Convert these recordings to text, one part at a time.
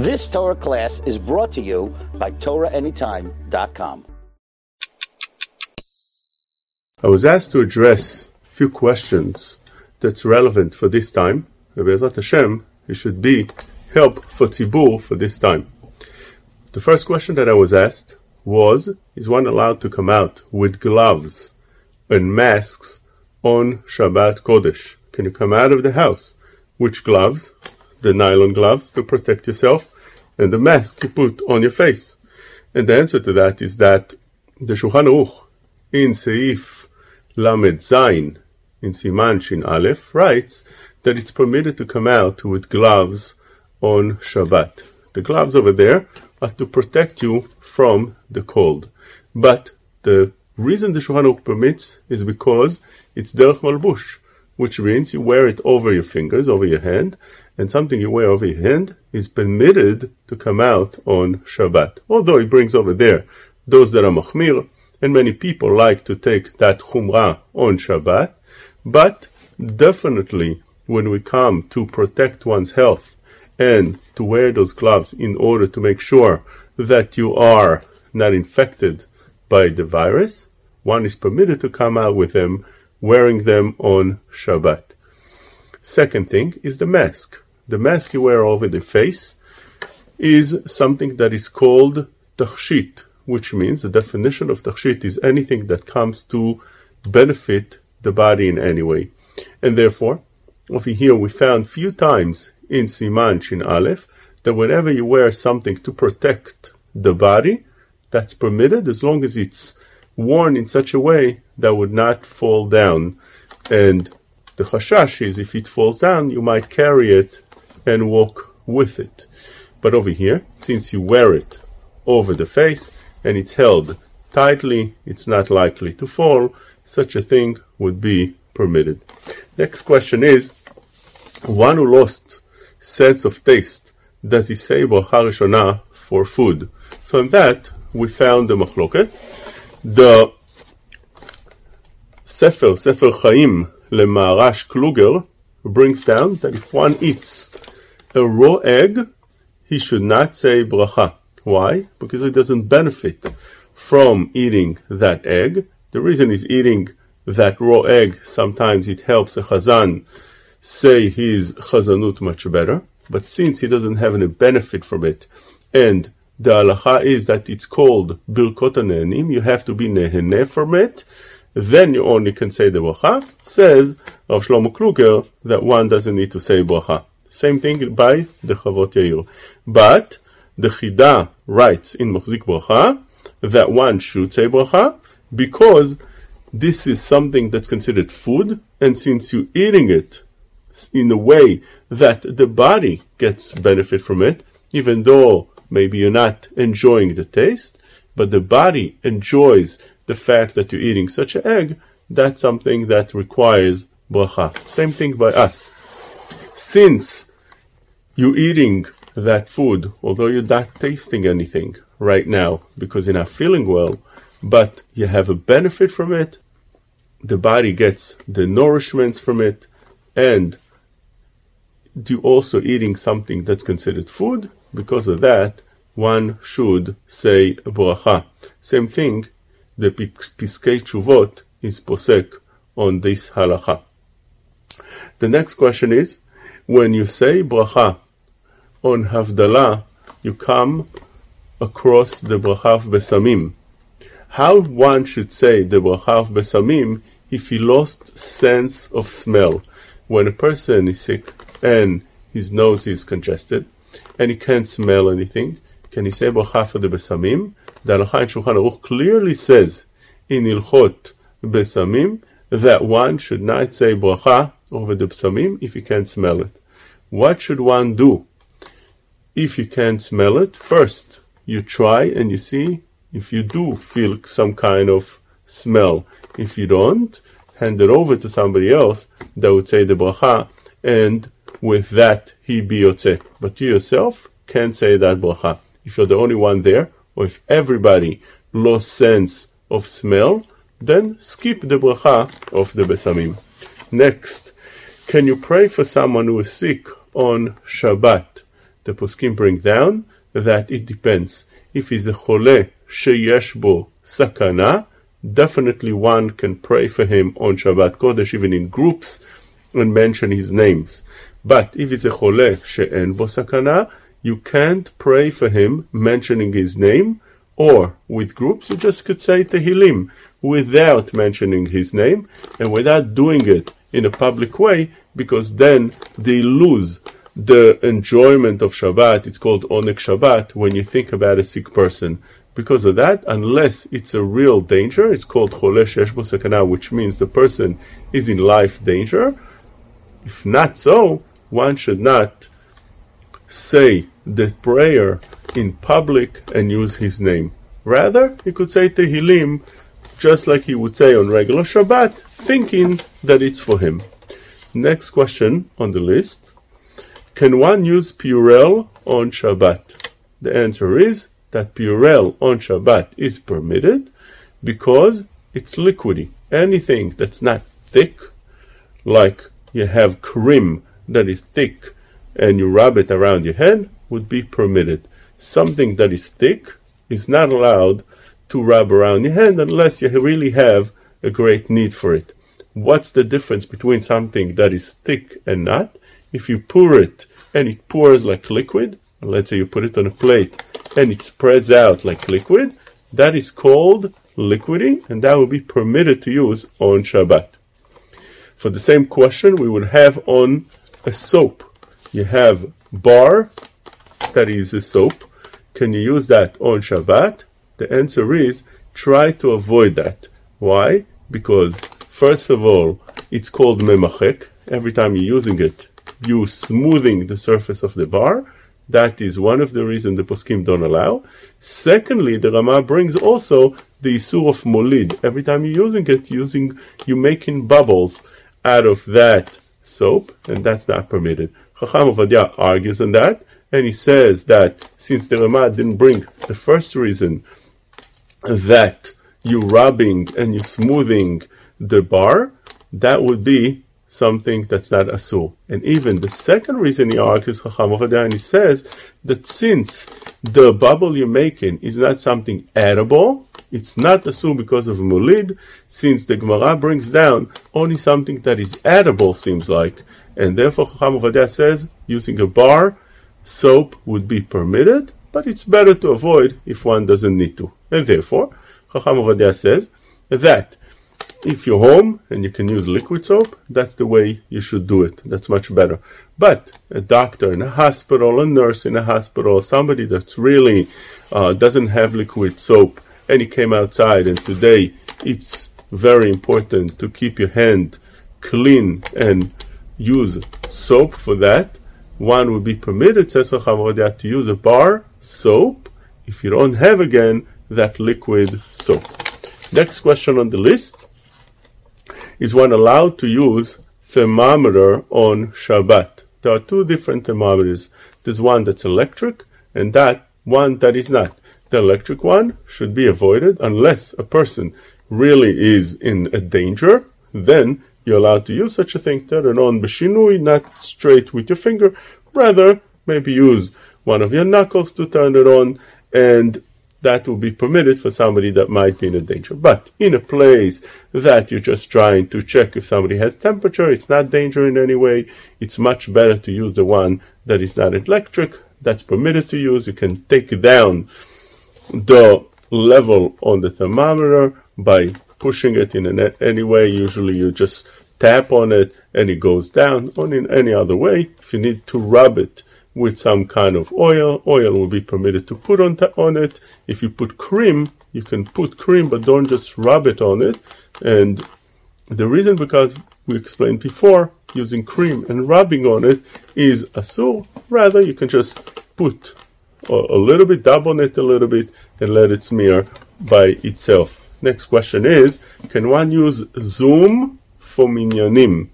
This Torah class is brought to you by TorahAnytime.com. I was asked to address a few questions that's relevant for this time. Be'ezrat Hashem, it should be help for Tzibur for this time. The first question that I was asked was, is one allowed to come out with gloves and masks on Shabbat Kodesh? Can you come out of the house? Which gloves? The nylon gloves to protect yourself and the mask you put on your face. And the answer to that is that the Shulchan Aruch in Seif Lamed Zain in Siman Shin Aleph writes that it's permitted to come out with gloves on Shabbat. The gloves over there are to protect you from the cold. But the reason the Shulchan Aruch permits is because it's derech malbush, which means you wear it over your fingers, over your hand, and something you wear over your hand is permitted to come out on Shabbat. Although he brings over there those that are machmir, and many people like to take that chumrah on Shabbat, but definitely when we come to protect one's health and to wear those gloves in order to make sure that you are not infected by the virus, one is permitted to come out with them wearing them on Shabbat. Second thing is the mask. The mask you wear over the face is something that is called tachshit, which means the definition of tachshit is anything that comes to benefit the body in any way. And therefore, over here we found few times in Siman Shin Aleph that whenever you wear something to protect the body, that's permitted as long as it's worn in such a way that would not fall down. And the chashash is if it falls down, you might carry it and walk with it. But over here, since you wear it over the face and it's held tightly, it's not likely to fall, such a thing would be permitted. Next question is one who lost sense of taste, does he say bracha rishona for food? So in that, we found the machloket. The Sefer, Sefer Chaim, Lemarash Kluger, brings down that if one eats a raw egg, he should not say bracha. Why? Because he doesn't benefit from eating that egg. The reason he's eating that raw egg, sometimes it helps a chazan say his chazanut much better. But since he doesn't have any benefit from it, and the halacha is that it's called Birkot Nehenim, you have to be nehene from it, then you only can say the bracha. Says Rav Shlomo Kluger that one doesn't need to say bracha. Same thing by the Chavot Yair. But the Chida writes in Machzik Bracha that one should say bracha because this is something that's considered food, and since you're eating it in a way that the body gets benefit from it, even though maybe you're not enjoying the taste, but the body enjoys the fact that you're eating such an egg, that's something that requires bracha. Same thing by us. Since you're eating that food, although you're not tasting anything right now because you're not feeling well, but you have a benefit from it, the body gets the nourishments from it, and you also eating something that's considered food, because of that, one should say bracha. Same thing, the Piskei Teshuvot is posek on this halacha. The next question is, when you say bracha on Havdalah, you come across the bracha of Besamim. How one should say the bracha of Besamim if he lost sense of smell. When a person is sick and his nose is congested and he can't smell anything, can he say bracha for the Besamim? The Halacha in Shulchan Aruch clearly says in Hilchot Besamim that one should not say bracha over the Besamim if he can't smell it. What should one do if you can't smell it? First, you try and you see if you do feel some kind of smell. If you don't, hand it over to somebody else that would say the bracha, and with that he be yotze. But you yourself can't say that bracha. If you're the only one there, or if everybody lost sense of smell, then skip the bracha of the besamim. Next, can you pray for someone who is sick on Shabbat? the poskim bring down that it depends. If he's a chole sheyesh bo sakana, definitely one can pray for him on Shabbat Kodesh, even in groups, and mention his names. But if it's a chole she'en bo sakana, you can't pray for him mentioning his name, or with groups, you just could say Tehillim without mentioning his name and without doing it in a public way, because then they lose the enjoyment of Shabbat. It's called Oneg Shabbat when you think about a sick person. Because of that, unless it's a real danger, it's called Chole Shesh Sakana, which means the person is in life danger. If not so, one should not say the prayer in public and use his name. Rather, he could say Tehillim just like he would say on regular Shabbat, thinking that it's for him. Next question on the list Can one use Purell on Shabbat? The answer is that Purell on Shabbat is permitted because it's liquidy. Anything that's not thick, like you have cream that is thick and you rub it around your head, would be permitted. Something that is thick is not allowed to rub around your hand unless you really have a great need for it. What's the difference between something that is thick and not? If you pour it and it pours like liquid, let's say you put it on a plate and it spreads out like liquid, that is called liquidy and that will be permitted to use on Shabbat. For the same question, we would have on a soap. You have bar, that is a soap. Can you use that on Shabbat? The answer is try to avoid that. Why? Because first of all, it's called memachek. Every time you're using it, you're smoothing the surface of the bar. That is one of the reasons the poskim don't allow. Secondly, the Rama brings also the isur of molid. Every time you're using it, using you making bubbles out of that soap, and that's not permitted. Chacham Ovadia argues on that, and he says that since the Rama didn't bring the first reason that you rubbing and you smoothing the bar, that would be something that's not asur. And even the second reason he argues Chacham and he says that since the bubble you're making is not something edible, it's not asur because of mulid, since the Gemara brings down only something that is edible seems like, and therefore Chacham says using a bar, soap would be permitted, but it's better to avoid if one doesn't need to. And therefore, Chacham Ovadia says that if you're home and you can use liquid soap, that's the way you should do it. That's much better. But a doctor in a hospital, a nurse in a hospital, somebody that's really uh, doesn't have liquid soap, and he came outside, and today it's very important to keep your hand clean and use soap for that. One would be permitted, says Chacham to use a bar soap. If you don't have again that liquid soap. Next question on the list is one allowed to use thermometer on Shabbat? There are two different thermometers. There's one that's electric and that one that is not. The electric one should be avoided unless a person really is in a danger. Then you're allowed to use such a thing. Turn it on beshinui, not straight with your finger. Rather, maybe use one of your knuckles to turn it on and that will be permitted for somebody that might be in a danger. But in a place that you're just trying to check if somebody has temperature, it's not danger in any way. It's much better to use the one that is not electric. That's permitted to use. You can take down the level on the thermometer by pushing it in any way. Usually you just tap on it and it goes down. Or in any other way, if you need to rub it with some kind of oil. Oil will be permitted to put on, on it. If you put cream, you can put cream, but don't just rub it on it. And the reason, because we explained before, using cream and rubbing on it is a asur. Rather, you can just put a, a little bit, dab on it a little bit, and let it smear by itself. Next question is, can one use Zoom for minyanim?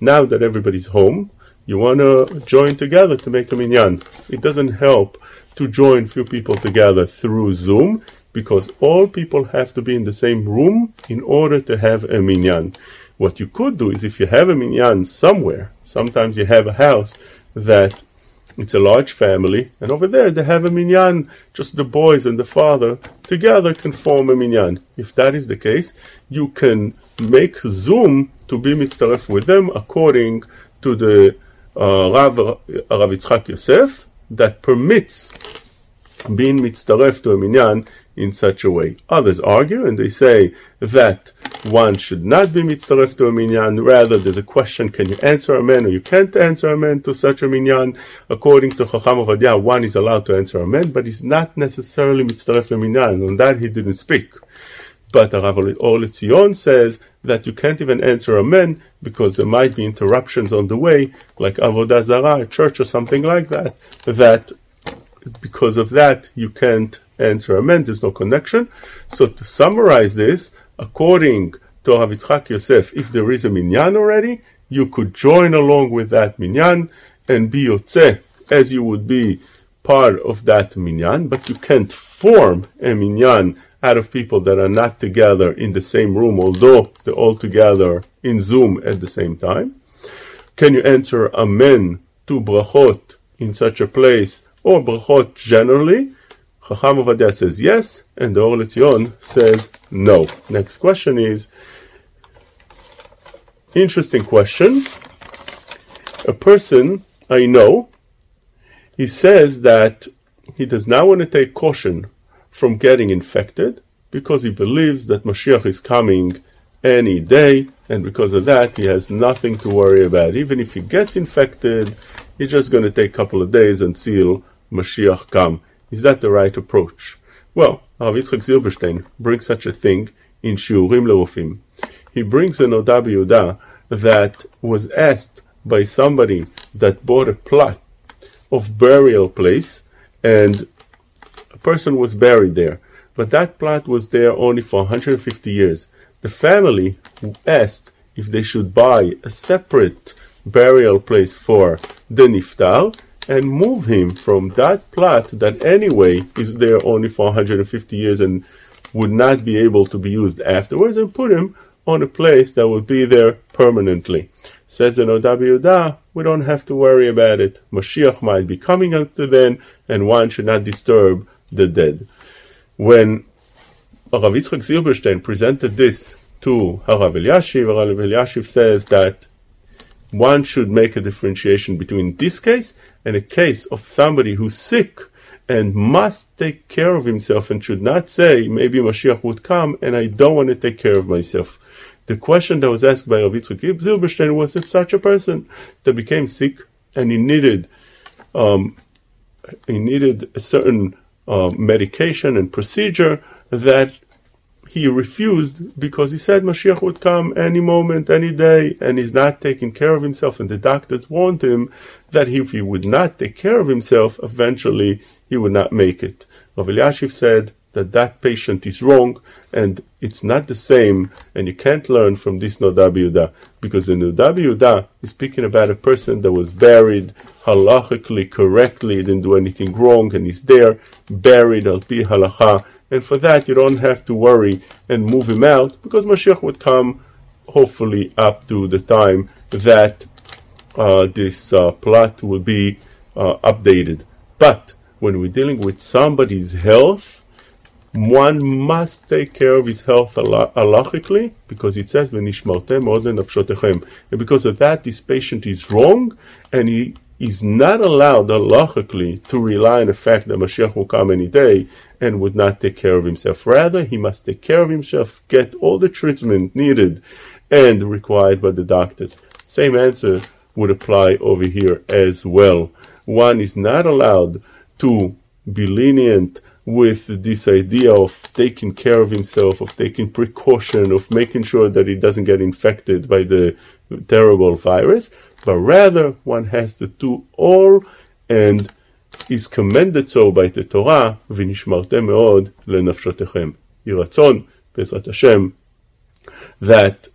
Now that everybody's home, you want to join together to make a minyan. It doesn't help to join few people together through Zoom because all people have to be in the same room in order to have a minyan. What you could do is if you have a minyan somewhere, sometimes you have a house that it's a large family, and over there they have a minyan. Just the boys and the father together can form a minyan. If that is the case, you can make Zoom to be mitzaref with them according to the uh, Rav, Rav Yitzchak Yosef that permits being mitzaref to a minyan in such a way. Others argue and they say that one should not be mitzaref to a minyan. Rather, there's a question: Can you answer amen or you can't answer amen to such a minyan? According to Chacham Ovadia, one is allowed to answer amen, but he's not necessarily mitzaref to minyan. On that, he didn't speak. But Rav Or LeTzion says that you can't even answer amen because there might be interruptions on the way, like avodah zarah, a church or something like that. That because of that you can't answer amen. There's no connection. So to summarize this, according to Rav Yosef, if there is a minyan already, you could join along with that minyan and be yotze as you would be part of that minyan, but you can't form a minyan out of people that are not together in the same room, although they're all together in Zoom at the same time. Can you answer amen to brachot in such a place, or brachot generally? Chacham Ovadia says yes, and the Or LeTzion says no. Next question is interesting question. A person I know, he says that he does not want to take caution from getting infected because he believes that Mashiach is coming any day, and because of that, he has nothing to worry about. Even if he gets infected, he's just going to take a couple of days until Mashiach come. Is that the right approach? Well, Rav Yitzchak Zilberstein brings such a thing in Shiurim Lerofim. He brings a Noda that was asked by somebody that bought a plot of burial place, and a person was buried there. But that plot was there only for 150 years. The family asked if they should buy a separate burial place for the Niftar, and move him from that plot that anyway is there only for 150 years and would not be able to be used afterwards and put him on a place that would be there permanently. Says the Noda Yehuda, we don't have to worry about it. Mashiach might be coming until then, and one should not disturb the dead. When Rav Yitzchak Zilberstein presented this to Harav Elyashiv, Harav Elyashiv says that one should make a differentiation between this case and a case of somebody who's sick and must take care of himself and should not say, maybe Mashiach would come and I don't want to take care of myself. The question that was asked by Rav Zilberstein was if such a person that became sick and he needed, um, he needed a certain uh, medication and procedure that he refused because he said Mashiach would come any moment, any day, and he's not taking care of himself. And the doctors warned him that if he would not take care of himself, eventually he would not make it. Rav Elyashiv said that that patient is wrong, and it's not the same, and you can't learn from this Noda Yehuda, because the Noda Yehuda is speaking about a person that was buried halachically, correctly, didn't do anything wrong, and he's there, buried al pi halacha, and for that you don't have to worry and move him out because Mashiach would come hopefully up to the time that uh, this uh, plot will be uh, updated. But when we're dealing with somebody's health, one must take care of his health halachically because it says "V'nishmartem oden nafshotechem," and because of that, this patient is wrong, and he is not allowed halachically to rely on the fact that Mashiach will come any day and would not take care of himself. Rather, he must take care of himself, get all the treatment needed and required by the doctors. Same answer would apply over here as well. One is not allowed to be lenient with this idea of taking care of himself, of taking precaution, of making sure that he doesn't get infected by the terrible virus, but rather one has to do all and is commended so by the Torah, ונשמרתם מאוד לנפשותיכם. יהי רצון, בעזרת השם, that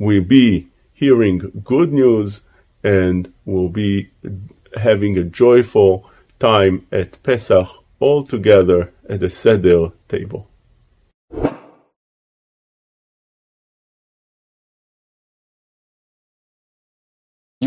we be hearing good news and will be having a joyful time at Pesach all together at the Seder table.